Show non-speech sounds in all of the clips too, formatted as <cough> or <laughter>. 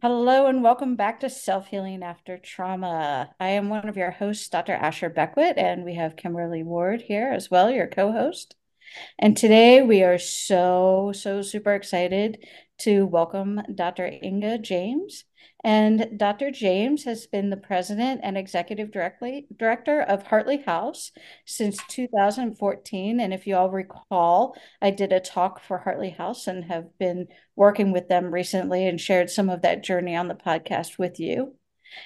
Hello and welcome back to Self Healing After Trauma. I am one of your hosts, Dr. Asher Beckwith, and we have Kimberly Ward here as well, your co host. And today we are so, so super excited to welcome Dr. Inga James. And Dr. James has been the president and executive directly, director of Heartly House since 2014. And if you all recall, I did a talk for Heartly House and have been working with them recently and shared some of that journey on the podcast with you.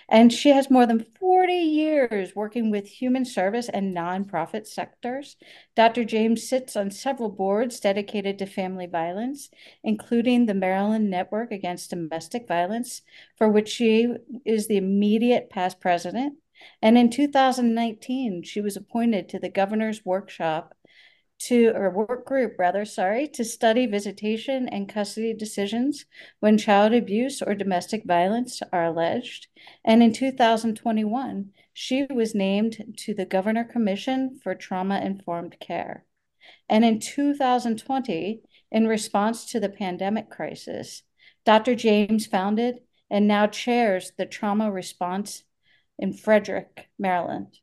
And she has more than 40 years working with human service and nonprofit sectors. Dr. James sits on several boards dedicated to family violence, including the Maryland Network Against Domestic Violence, for which she is the immediate past president. And in 2019, she was appointed to the governor's workshop to or work group rather sorry to study visitation and custody decisions when child abuse or domestic violence are alleged. And in 2021 she was named to the governor commission for trauma informed care. And in 2020 in response to the pandemic crisis dr james founded and now chairs the trauma response in frederick maryland.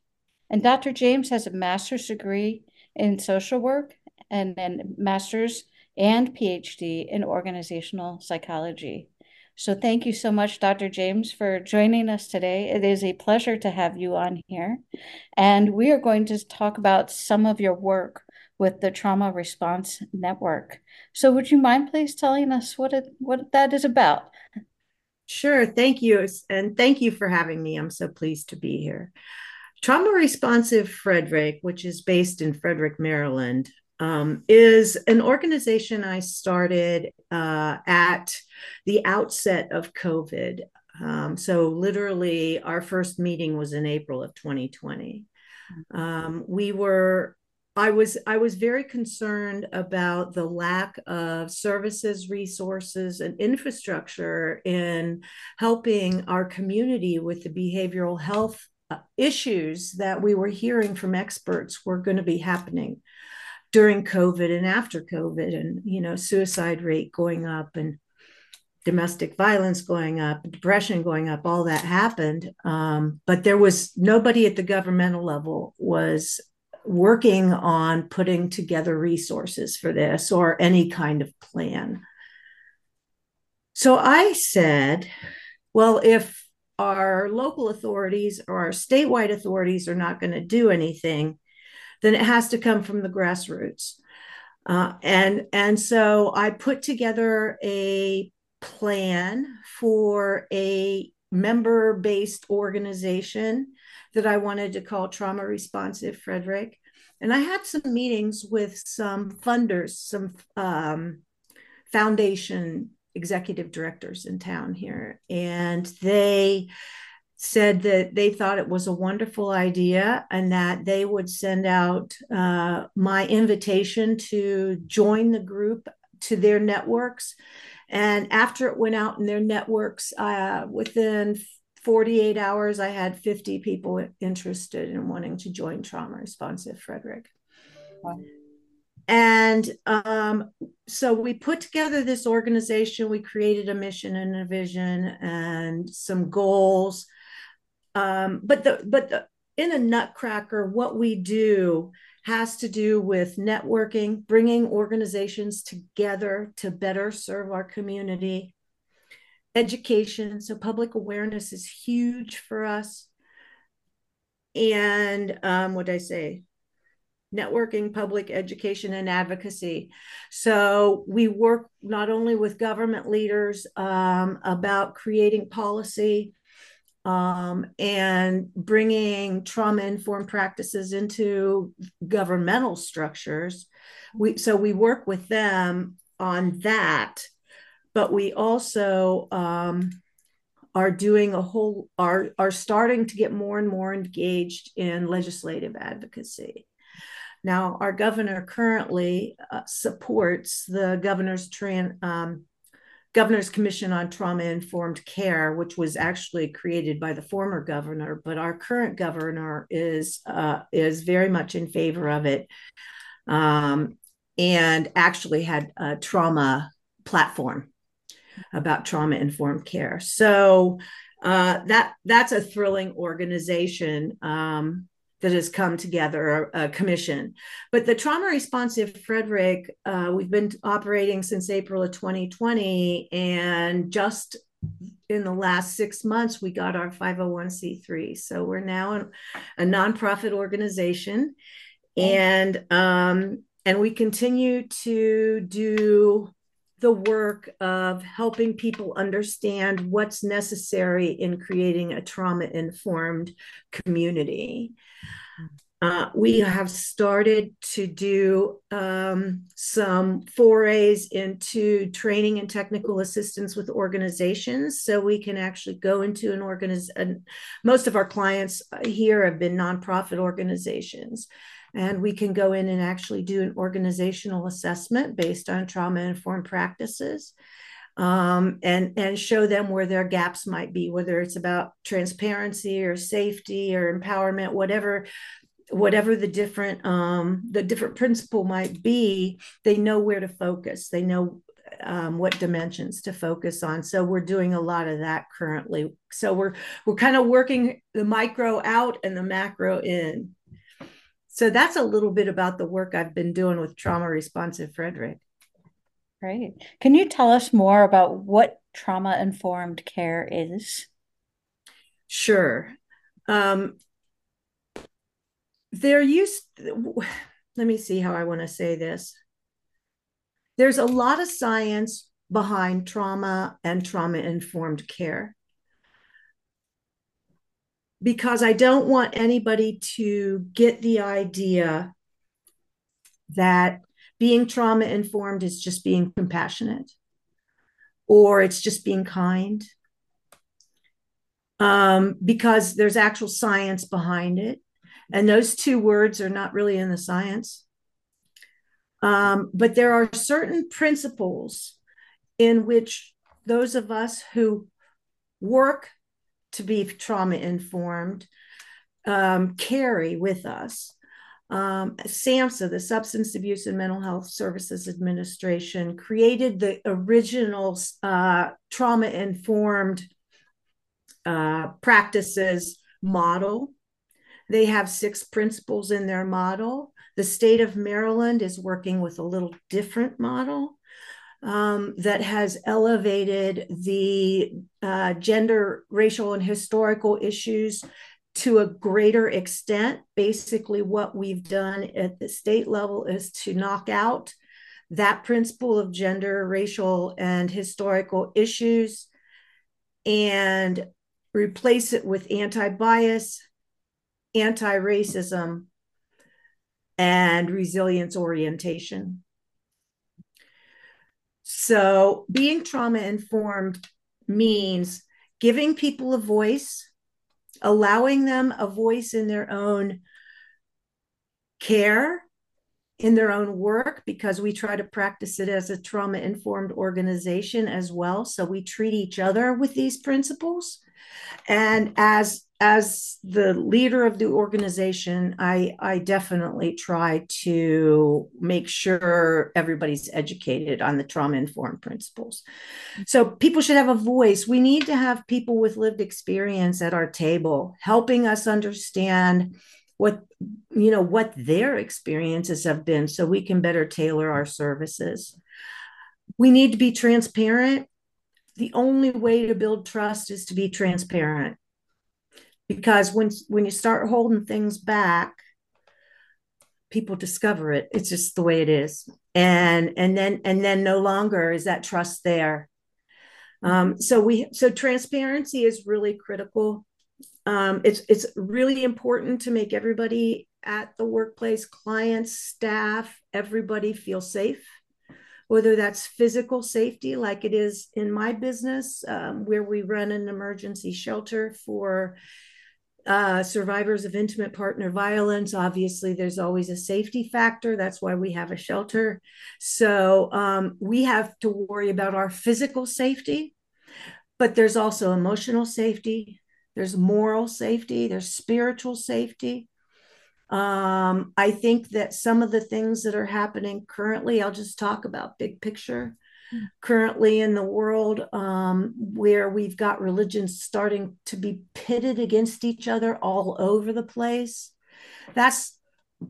And dr james has a master's degree in social work and then master's and PhD in organizational psychology. So thank you so much, Dr. James, for joining us today. It is a pleasure to have you on here. And we are going to talk about some of your work with the Trauma Response Network. So would you mind please telling us what it, what that is about? Sure, thank you. And thank you for having me. I'm so pleased to be here. Trauma Responsive Frederick, which is based in Frederick, Maryland, um, is an organization I started uh, at the outset of COVID. Um, so, literally, our first meeting was in April of 2020. Um, we were I was I was very concerned about the lack of services, resources, and infrastructure in helping our community with the behavioral health issues that we were hearing from experts were going to be happening during COVID and after COVID, and you know, suicide rate going up and domestic violence going up, depression going up, all that happened. Um, but there was nobody at the governmental level was working on putting together resources for this or any kind of plan. So I said, well, if our local authorities or our statewide authorities are not going to do anything, then it has to come from the grassroots. Uh, and and so I put together a plan for a member-based organization that I wanted to call Trauma Responsive Frederick. And I had some meetings with some funders, some um, foundation executive directors in town here, and they said that they thought it was a wonderful idea and that they would send out uh, my invitation to join the group to their networks. And after it went out in their networks, uh, within 48 hours, I had 50 people interested in wanting to join Trauma Responsive Frederick. Wow. And um, so we put together this organization. We created a mission and a vision and some goals. Um, but the but the, in a nutcracker, what we do has to do with networking, bringing organizations together to better serve our community. Education, so public awareness is huge for us. And um, what did I say? Networking, public education, and advocacy. So we work not only with government leaders um, about creating policy um, and bringing trauma informed practices into governmental structures. We, so we work with them on that, but we also um, are doing a whole are are starting to get more and more engaged in legislative advocacy. Now, our governor currently uh, supports the governor's tran- um, governor's commission on trauma informed care, which was actually created by the former governor, but our current governor is uh, is very much in favor of it, um, and actually had a trauma platform. about trauma informed care. So uh, that that's a thrilling organization um, that has come together, a, commission. But the trauma responsive Frederick, uh, we've been operating since April of 2020, and just in the last six months, we got our 501c3. So we're now a nonprofit organization, and um, and we continue to do the work of helping people understand what's necessary in creating a trauma informed community. Uh, we have started to do um, some forays into training and technical assistance with organizations so we can actually go into an organization. Most of our clients here have been nonprofit organizations and we can go in and actually do an organizational assessment based on trauma informed practices um, and and show them where their gaps might be whether it's about transparency or safety or empowerment whatever whatever the different um, the different principle might be they know where to focus. They know um, what dimensions to focus on. So we're doing a lot of that currently. So we're we're kind of working the micro out and the macro in so that's a little bit about the work I've been doing with trauma responsive Frederick. Great. Can you tell us more about what trauma informed care is? Sure. Um, there used, let me see how I want to say this. There's a lot of science behind trauma and trauma informed care because I don't want anybody to get the idea that being trauma informed is just being compassionate or it's just being kind. Um, because there's actual science behind it. And those two words are not really in the science. Um, but there are certain principles in which those of us who work to be trauma informed um, carry with us. Um, SAMHSA, the Substance Abuse and Mental Health Services Administration, created the original uh, trauma informed uh, practices model. They have six principles in their model. The state of Maryland is working with a little different model um, that has elevated the uh, gender, racial, and historical issues to a greater extent. Basically, what we've done at the state level is to knock out that principle of gender, racial, and historical issues and replace it with anti bias, anti racism, and resilience orientation. So, being trauma informed means giving people a voice, allowing them a voice in their own care, in their own work, because we try to practice it as a trauma informed organization as well. So, we treat each other with these principles. And as as the leader of the organization, I, I definitely try to make sure everybody's educated on the trauma informed principles. So people should have a voice. We need to have people with lived experience at our table, helping us understand what you know what their experiences have been so we can better tailor our services we need to be transparent the only way to build trust is to be transparent because when when you start holding things back people discover it. It's just the way it is. And and then and then no longer is that trust there. Um, so we so transparency is really critical. Um, it's it's really important to make everybody at the workplace clients staff everybody feel safe whether that's physical safety like it is in my business um, where we run an emergency shelter for uh, survivors of intimate partner violence. Obviously, there's always a safety factor. That's why we have a shelter. So um, we have to worry about our physical safety, but there's also emotional safety, there's moral safety, there's spiritual safety. Um, I think that some of the things that are happening currently, I'll just talk about big picture. Currently in the world um, where we've got religions starting to be pitted against each other all over the place. That's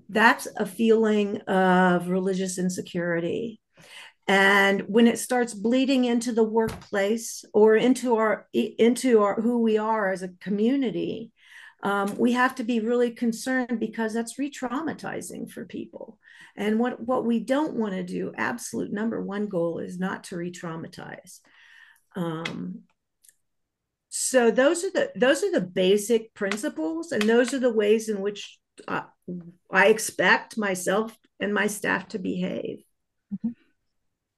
that's a feeling of religious insecurity. And when it starts bleeding into the workplace or into our into our who we are as a community, um, we have to be really concerned because that's re-traumatizing for people. And what what we don't want to do absolute number one goal is not to re-traumatize. Um, so those are the those are the basic principles and those are the ways in which I, I expect myself and my staff to behave. Mm-hmm.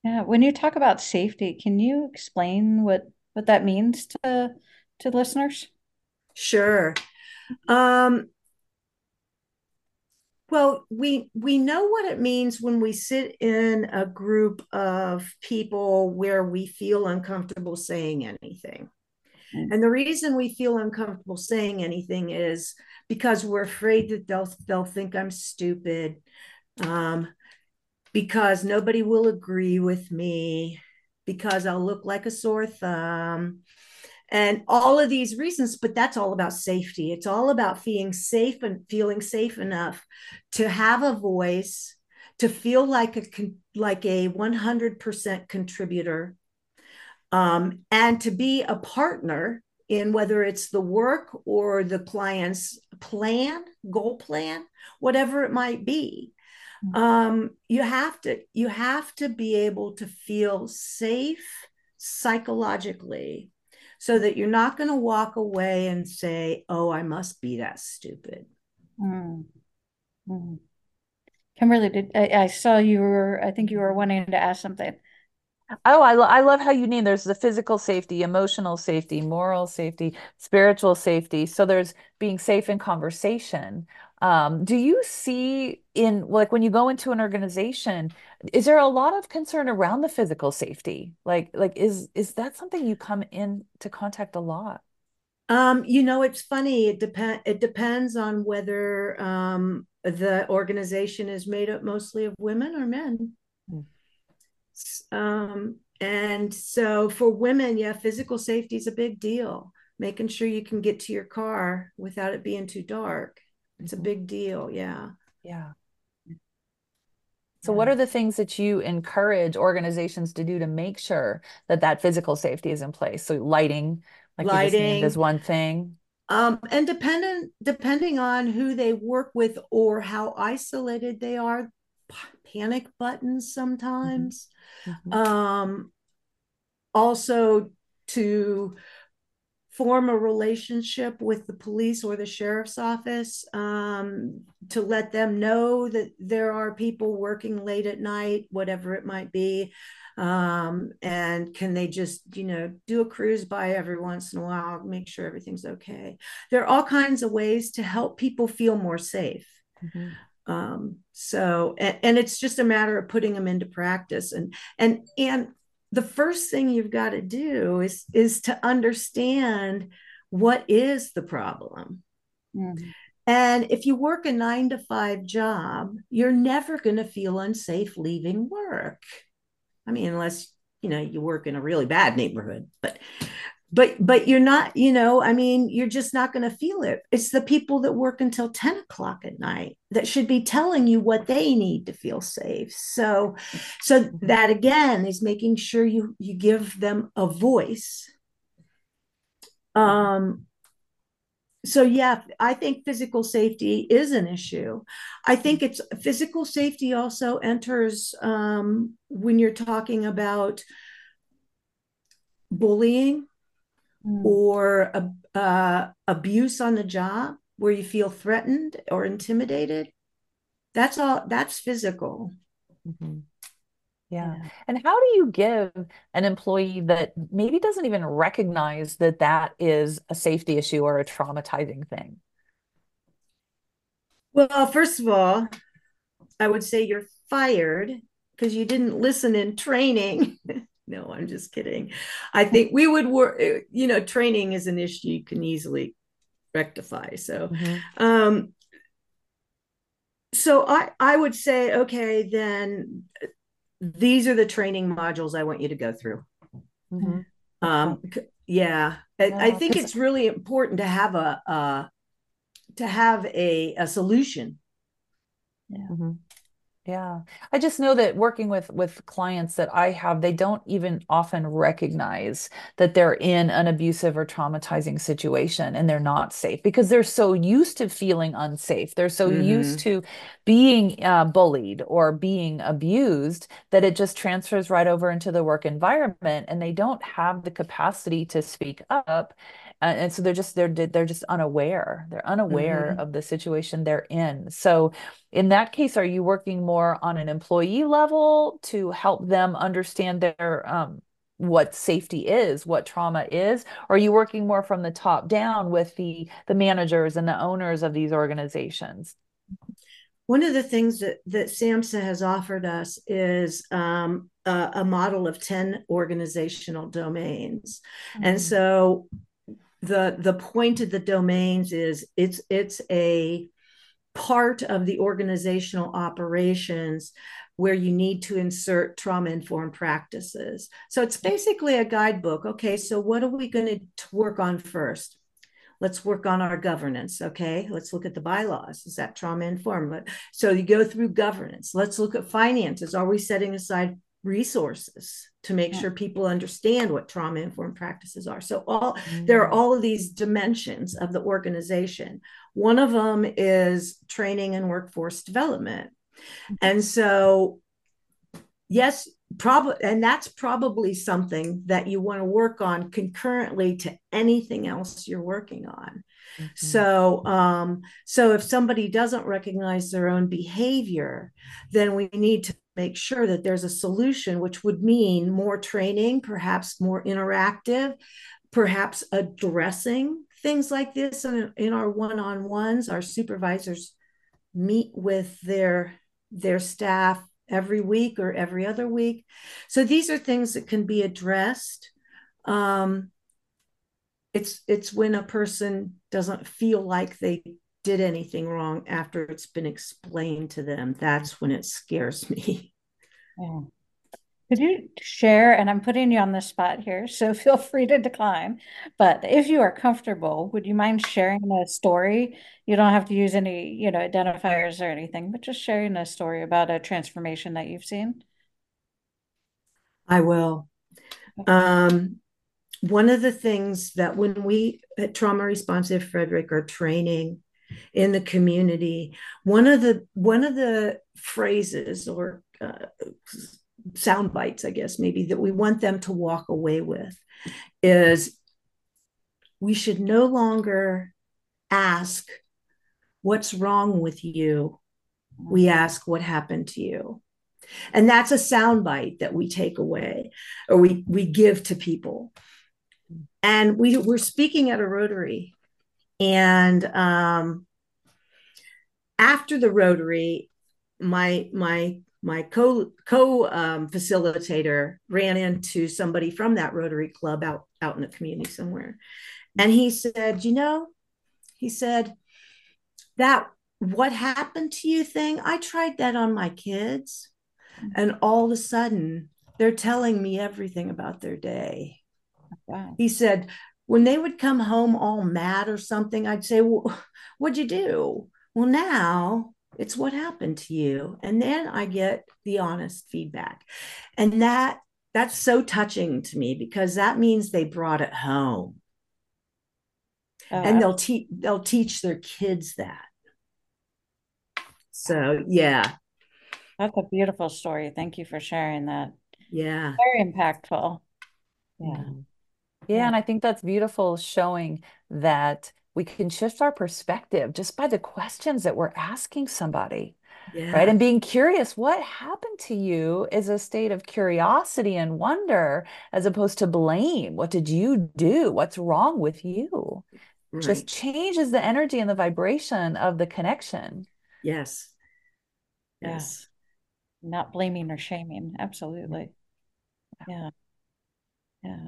yeah when you talk about safety can you explain what what that means to to listeners? Sure um, well, we we know what it means when we sit in a group of people where we feel uncomfortable saying anything. Mm. And the reason we feel uncomfortable saying anything is because we're afraid that they'll they'll think I'm stupid, um, because nobody will agree with me, because I'll look like a sore thumb, and all of these reasons but that's all about safety it's all about feeling safe and feeling safe enough to have a voice to feel like a like a 100% contributor um, and to be a partner in whether it's the work or the client's plan goal plan whatever it might be mm-hmm. um, you have to you have to be able to feel safe psychologically so that you're not going to walk away and say, oh, I must be that stupid. Mm. Mm. Kimberly, did I, I, saw you were, I think you were wanting to ask something. Oh, I, lo- I love how you name there's the physical safety, emotional safety, moral safety, spiritual safety. So there's being safe in conversation. Um, do you see in like when you go into an organization, is there a lot of concern around the physical safety? Like, like is is that something you come in to contact a lot? Um, you know, it's funny. It depend. It depends on whether um, the organization is made up mostly of women or men. Mm. Um, and so for women, yeah, physical safety is a big deal. Making sure you can get to your car without it being too dark. It's a mm-hmm. big deal. Yeah. Yeah. So, what are the things that you encourage organizations to do to make sure that that physical safety is in place? So, lighting, like lighting is one thing. Um, and dependent depending on who they work with or how isolated they are, panic buttons mm-hmm. sometimes. Mm-hmm. Um, also to form a relationship with the police or the sheriff's office um, to let them know that there are people working late at night, whatever it might be. Um, and can they just, you know, do a cruise by every once in a while, make sure everything's okay. There are all kinds of ways to help people feel more safe. Mm-hmm. Um, so, and, and it's just a matter of putting them into practice and, and, and the first thing you've got to do is is to understand what is the problem mm-hmm. and if you work a nine to five job you're never going to feel unsafe leaving work i mean unless you know you work in a really bad neighborhood but but but you're not you know i mean you're just not going to feel it. It's the people that work until 10 o'clock at night that should be telling you what they need to feel safe. So so mm-hmm. that again is making sure you you give them a voice. Um so yeah i think physical safety is an issue. I think it's physical safety also enters um, when you're talking about bullying mm. or uh, abuse on the job where you feel threatened or intimidated that's all that's physical mm-hmm. yeah. yeah. And how do you give an employee that maybe doesn't even recognize that that is a safety issue or a traumatizing thing? Well, first of all, I would say you're fired because you didn't listen in training. <laughs> no, I'm just kidding. I think we would work, you know, training is an issue you can easily rectify. So, mm-hmm. um, so I, I would say, okay, then these are the training modules I want you to go through. Mm-hmm. Um, yeah, I, I think it's really important to have a, uh, to have a, a solution. Yeah. Mm-hmm. Yeah. I just know that working with with clients that I have, they don't even often recognize that they're in an abusive or traumatizing situation and they're not safe because they're so used to feeling unsafe. They're so mm-hmm. used to being uh, bullied or being abused that it just transfers right over into the work environment and they don't have the capacity to speak up uh, and so they're just they're they're just unaware they're unaware mm-hmm. of the situation they're in so in that case are you working more on an employee level to help them understand their um, what safety is what trauma is or are you working more from the top down with the the managers and the owners of these organizations one of the things that, that SAMHSA has offered us is um, a, a, model of 10 organizational domains. Mm-hmm. And so the the point of the domains is it's it's a part of the organizational operations where you need to insert trauma informed practices. So it's basically a guidebook. Okay, so what are we going to work on first? Let's work on our governance. Okay, let's look at the bylaws. Is that trauma informed? So you go through governance. Let's look at finances. Are we setting aside resources to make yeah. sure people understand what trauma informed practices are so all mm-hmm. there are mm. all of these dimensions of the organization one of them is training and workforce development mm-hmm. and so yes probably and that's probably something that you want to work on concurrently to anything else you're working on mm-hmm. so um so if somebody doesn't recognize their own behavior then we need to make sure that there's a solution, which would mean more training, perhaps more interactive, perhaps addressing things like this in, in our one-on-ones. Our supervisors meet with their their staff every week or every other week. So these are things that can be addressed. Um, it's it's when a person doesn't feel like they did anything wrong after it's been explained to them, that's when it scares me. Yeah. Could you share, and I'm putting you on the spot here, so <laughs> feel free to decline, but if you are comfortable, would you mind sharing a story? You don't have to use any, you know, identifiers or anything, but just sharing a story about a transformation that you've seen. I will. Um, one of the things that when we at Trauma Responsive Frederick are training in the community. One of the one of the phrases or uh, sound bites i guess maybe that we want them to walk away with is we should no longer ask what's wrong with you? We ask what happened to you? And that's a sound bite that we take away or we we give to people. And we we're speaking at a rotary and um, after the Rotary, my my my co co um, facilitator ran into somebody from that Rotary Club out out in the community somewhere, and he said, "You know," he said, "that what happened to you thing. I tried that on my kids, and all of a sudden." They're telling me everything about their day. Wow. He said, when they would come home all mad or something, I'd say, well, <laughs> What'd you do? Well, now it's what happened to you. And then I get the honest feedback. And that that's so touching to me because that means they brought it home. Oh, and they'll teach they'll teach their kids that. So yeah. That's a beautiful story. Thank you for sharing that. Yeah. Very impactful. Yeah. Mm-hmm. Yeah, and I think that's beautiful showing that we can shift our perspective just by the questions that we're asking somebody. Yeah. Right. And being curious, what happened to you is a state of curiosity and wonder as opposed to blame. What did you do? What's wrong with you? Right. Just changes the energy and the vibration of the connection. Yes. Yes. Yeah. Not blaming or shaming. Absolutely. Yeah. Yeah.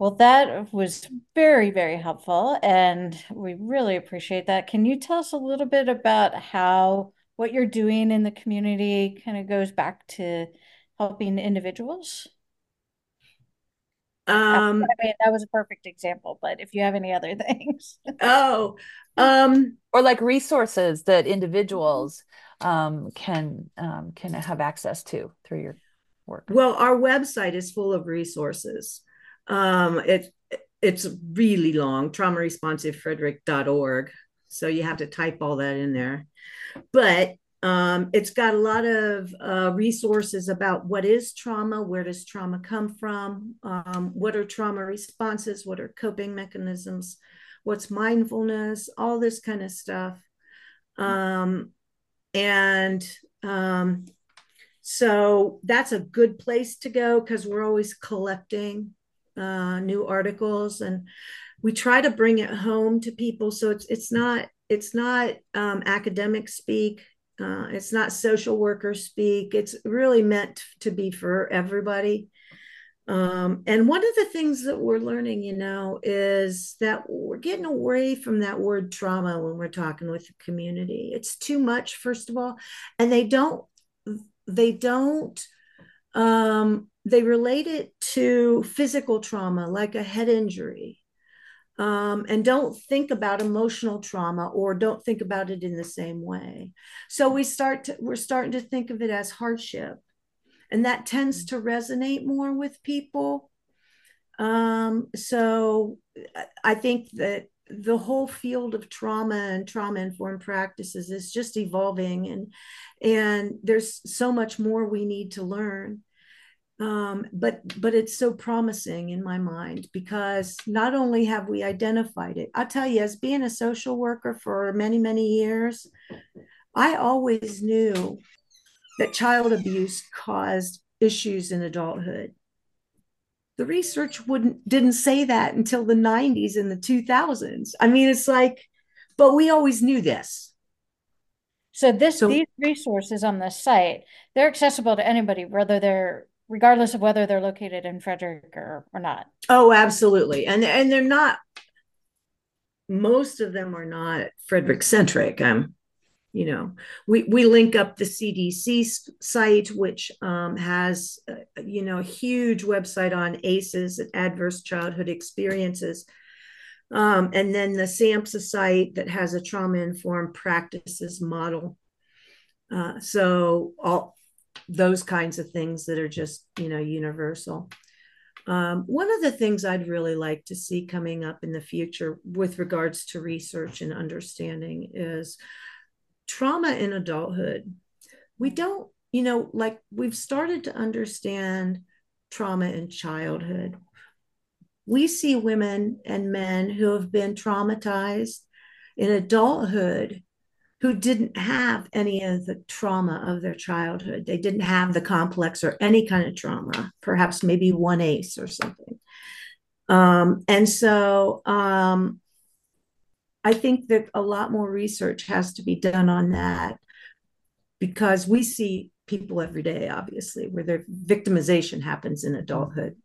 Well, that was very, very helpful, and we really appreciate that. Can you tell us a little bit about how what you're doing in the community kind of goes back to helping individuals? Um, I mean, that was a perfect example, but if you have any other <laughs> things. oh, um, or like resources that individuals um, can um, can have access to through your work. Well, our website is full of resources. Um, it it's really long, traumaresponsivefrederick.org. So you have to type all that in there. But um, it's got a lot of uh, resources about what is trauma, where does trauma come from, um, what are trauma responses, what are coping mechanisms, what's mindfulness, all this kind of stuff. Um, and um, so that's a good place to go because we're always collecting uh, new articles and we try to bring it home to people. So it's it's not it's not um, academic speak uh, it's not social worker speak. It's really meant to be for everybody. Um, and one of the things that we're learning you know is that we're getting away from that word trauma when we're talking with the community. It's too much first of all and they don't they don't um, they relate it to physical trauma like a head injury. Um, and don't think about emotional trauma or don't think about it in the same way. So we start to, we're starting to think of it as hardship. And that tends to resonate more with people. Um, so i think that the whole field of trauma and trauma informed practices is just evolving and and there's so much more we need to learn. Um, but but it's so promising in my mind because not only have we identified it i'll tell you as being a social worker for many many years i always knew that child abuse caused issues in adulthood the research wouldn't didn't say that until the 90s and the 2000s i mean it's like but we always knew this so this so, these resources on the site they're accessible to anybody whether they're regardless of whether they're located in Frederick or, or not. Oh, absolutely. And and they're not most of them are not Frederick centric. Um, you know, we we link up the CDC site, which um, has uh, you know a huge website on ACEs, and adverse childhood experiences, um, and then the SAMHSA site that has a trauma informed practices model. Uh, so all those kinds of things that are just you know universal um, one of the things i'd really like to see coming up in the future with regards to research and understanding is trauma in adulthood we don't you know like we've started to understand trauma in childhood we see women and men who have been traumatized in adulthood who didn't have any of the trauma of their childhood. They didn't have the complex or any kind of trauma, perhaps maybe one ACE or something. Um, and so um, I think that a lot more research has to be done on that because we see people every day, obviously, where their victimization happens in adulthood.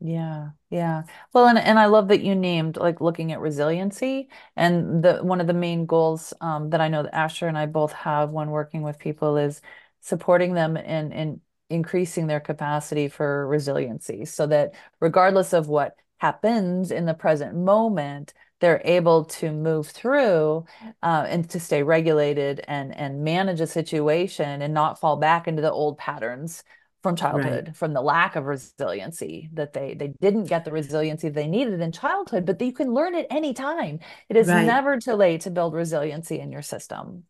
Yeah, yeah. Well, and and I love that you named like looking at resiliency and the one of the main goals um, that I know that Asher and I both have when working with people is supporting them in in increasing their capacity for resiliency so that regardless of what happens in the present moment, they're able to move through uh, and to stay regulated and and manage a situation and not fall back into the old patterns from childhood right. from the lack of resiliency that they they didn't get the resiliency they needed in childhood but you can learn it anytime it is right. never too late to build resiliency in your system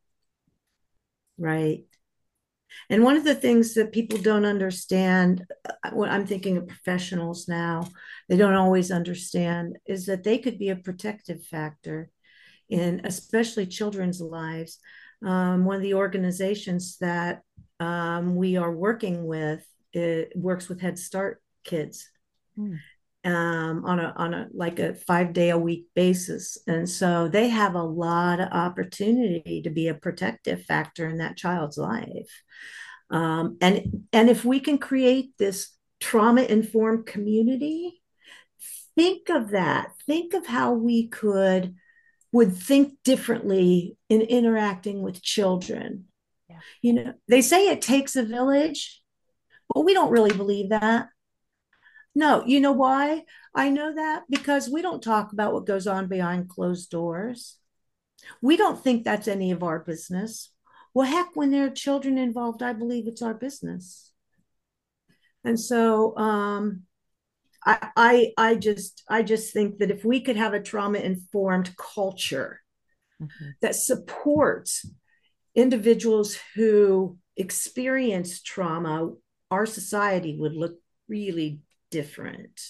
right and one of the things that people don't understand uh, what i'm thinking of professionals now they don't always understand is that they could be a protective factor in especially children's lives um, one of the organizations that um, we are working with it works with Head Start kids mm. um, on a on a like a five day a week basis, and so they have a lot of opportunity to be a protective factor in that child's life. Um, and and if we can create this trauma informed community, think of that. Think of how we could would think differently in interacting with children. Yeah. You know, they say it takes a village, but we don't really believe that. No, you know why? I know that because we don't talk about what goes on behind closed doors. We don't think that's any of our business. Well, heck, when there are children involved, I believe it's our business. And so um, I, I, I just, I just think that if we could have a trauma informed culture mm-hmm. that supports individuals who experience trauma, our society would look really different.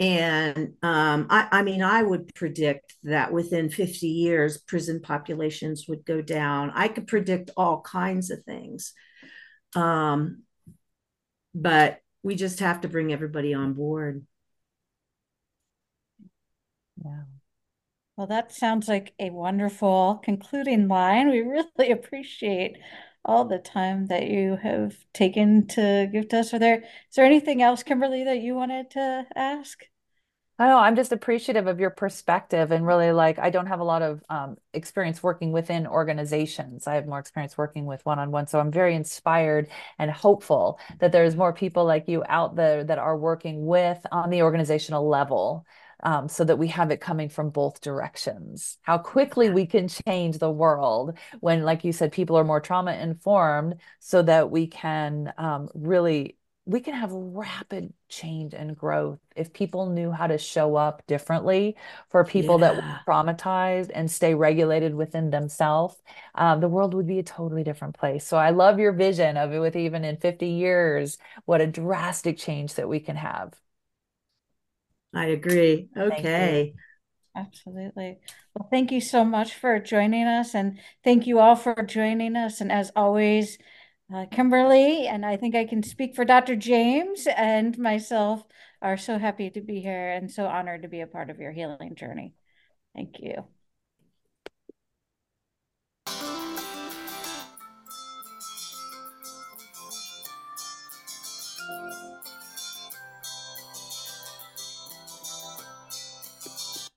And um, I, I, mean, I would predict that within 50 years, prison populations would go down. I could predict all kinds of things. Um, but we just have to bring everybody on board. Yeah. Well, that sounds like a wonderful concluding line. We really <laughs> appreciate all the time that you have taken to give to us. Are there is there anything else, Kimberly, that you wanted to ask? I know I'm just appreciative of your perspective and really like I don't have a lot of um, experience working within organizations. I have more experience working with one-on-one. So I'm very inspired and hopeful that there's more people like you out there that are working with on the organizational level um, so that we have it coming from both directions. How quickly we can change the world when, like you said, people are more trauma informed so that we can um, really we can have rapid change and growth if people knew how to show up differently for people yeah. that were traumatized and stay regulated within themselves um, the world would be a totally different place so i love your vision of it with even in 50 years what a drastic change that we can have I agree. Okay. Absolutely. Well, thank you so much for joining us. And thank you all for joining us. And as always, uh, Kimberly, and I think I can speak for Dr. James and myself, are so happy to be here and so honored to be a part of your healing journey. Thank you.